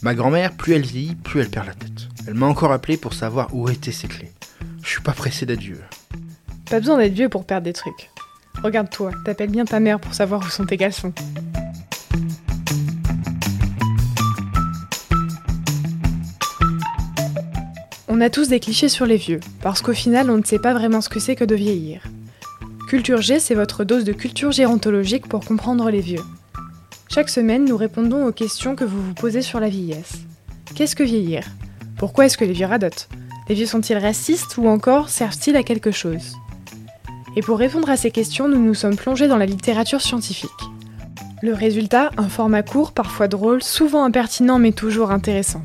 Ma grand-mère, plus elle vieillit, plus elle perd la tête. Elle m'a encore appelé pour savoir où étaient ses clés. Je suis pas pressé d'être vieux. Pas besoin d'être vieux pour perdre des trucs. Regarde-toi, t'appelles bien ta mère pour savoir où sont tes caleçons. On a tous des clichés sur les vieux, parce qu'au final, on ne sait pas vraiment ce que c'est que de vieillir. Culture G, c'est votre dose de culture gérontologique pour comprendre les vieux. Chaque semaine, nous répondons aux questions que vous vous posez sur la vieillesse. Qu'est-ce que vieillir? Pourquoi est-ce que les vieux radotent? Les vieux sont-ils racistes ou encore servent-ils à quelque chose? Et pour répondre à ces questions, nous nous sommes plongés dans la littérature scientifique. Le résultat, un format court, parfois drôle, souvent impertinent mais toujours intéressant.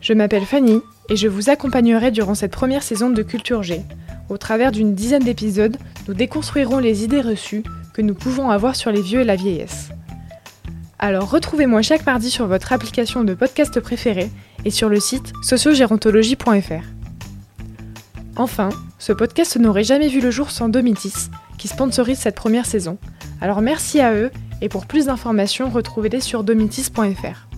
Je m'appelle Fanny et je vous accompagnerai durant cette première saison de Culture G. Au travers d'une dizaine d'épisodes, nous déconstruirons les idées reçues que nous pouvons avoir sur les vieux et la vieillesse. Alors retrouvez-moi chaque mardi sur votre application de podcast préférée et sur le site sociogérontologie.fr. Enfin, ce podcast n'aurait jamais vu le jour sans Domitis, qui sponsorise cette première saison. Alors merci à eux et pour plus d'informations, retrouvez-les sur domitis.fr.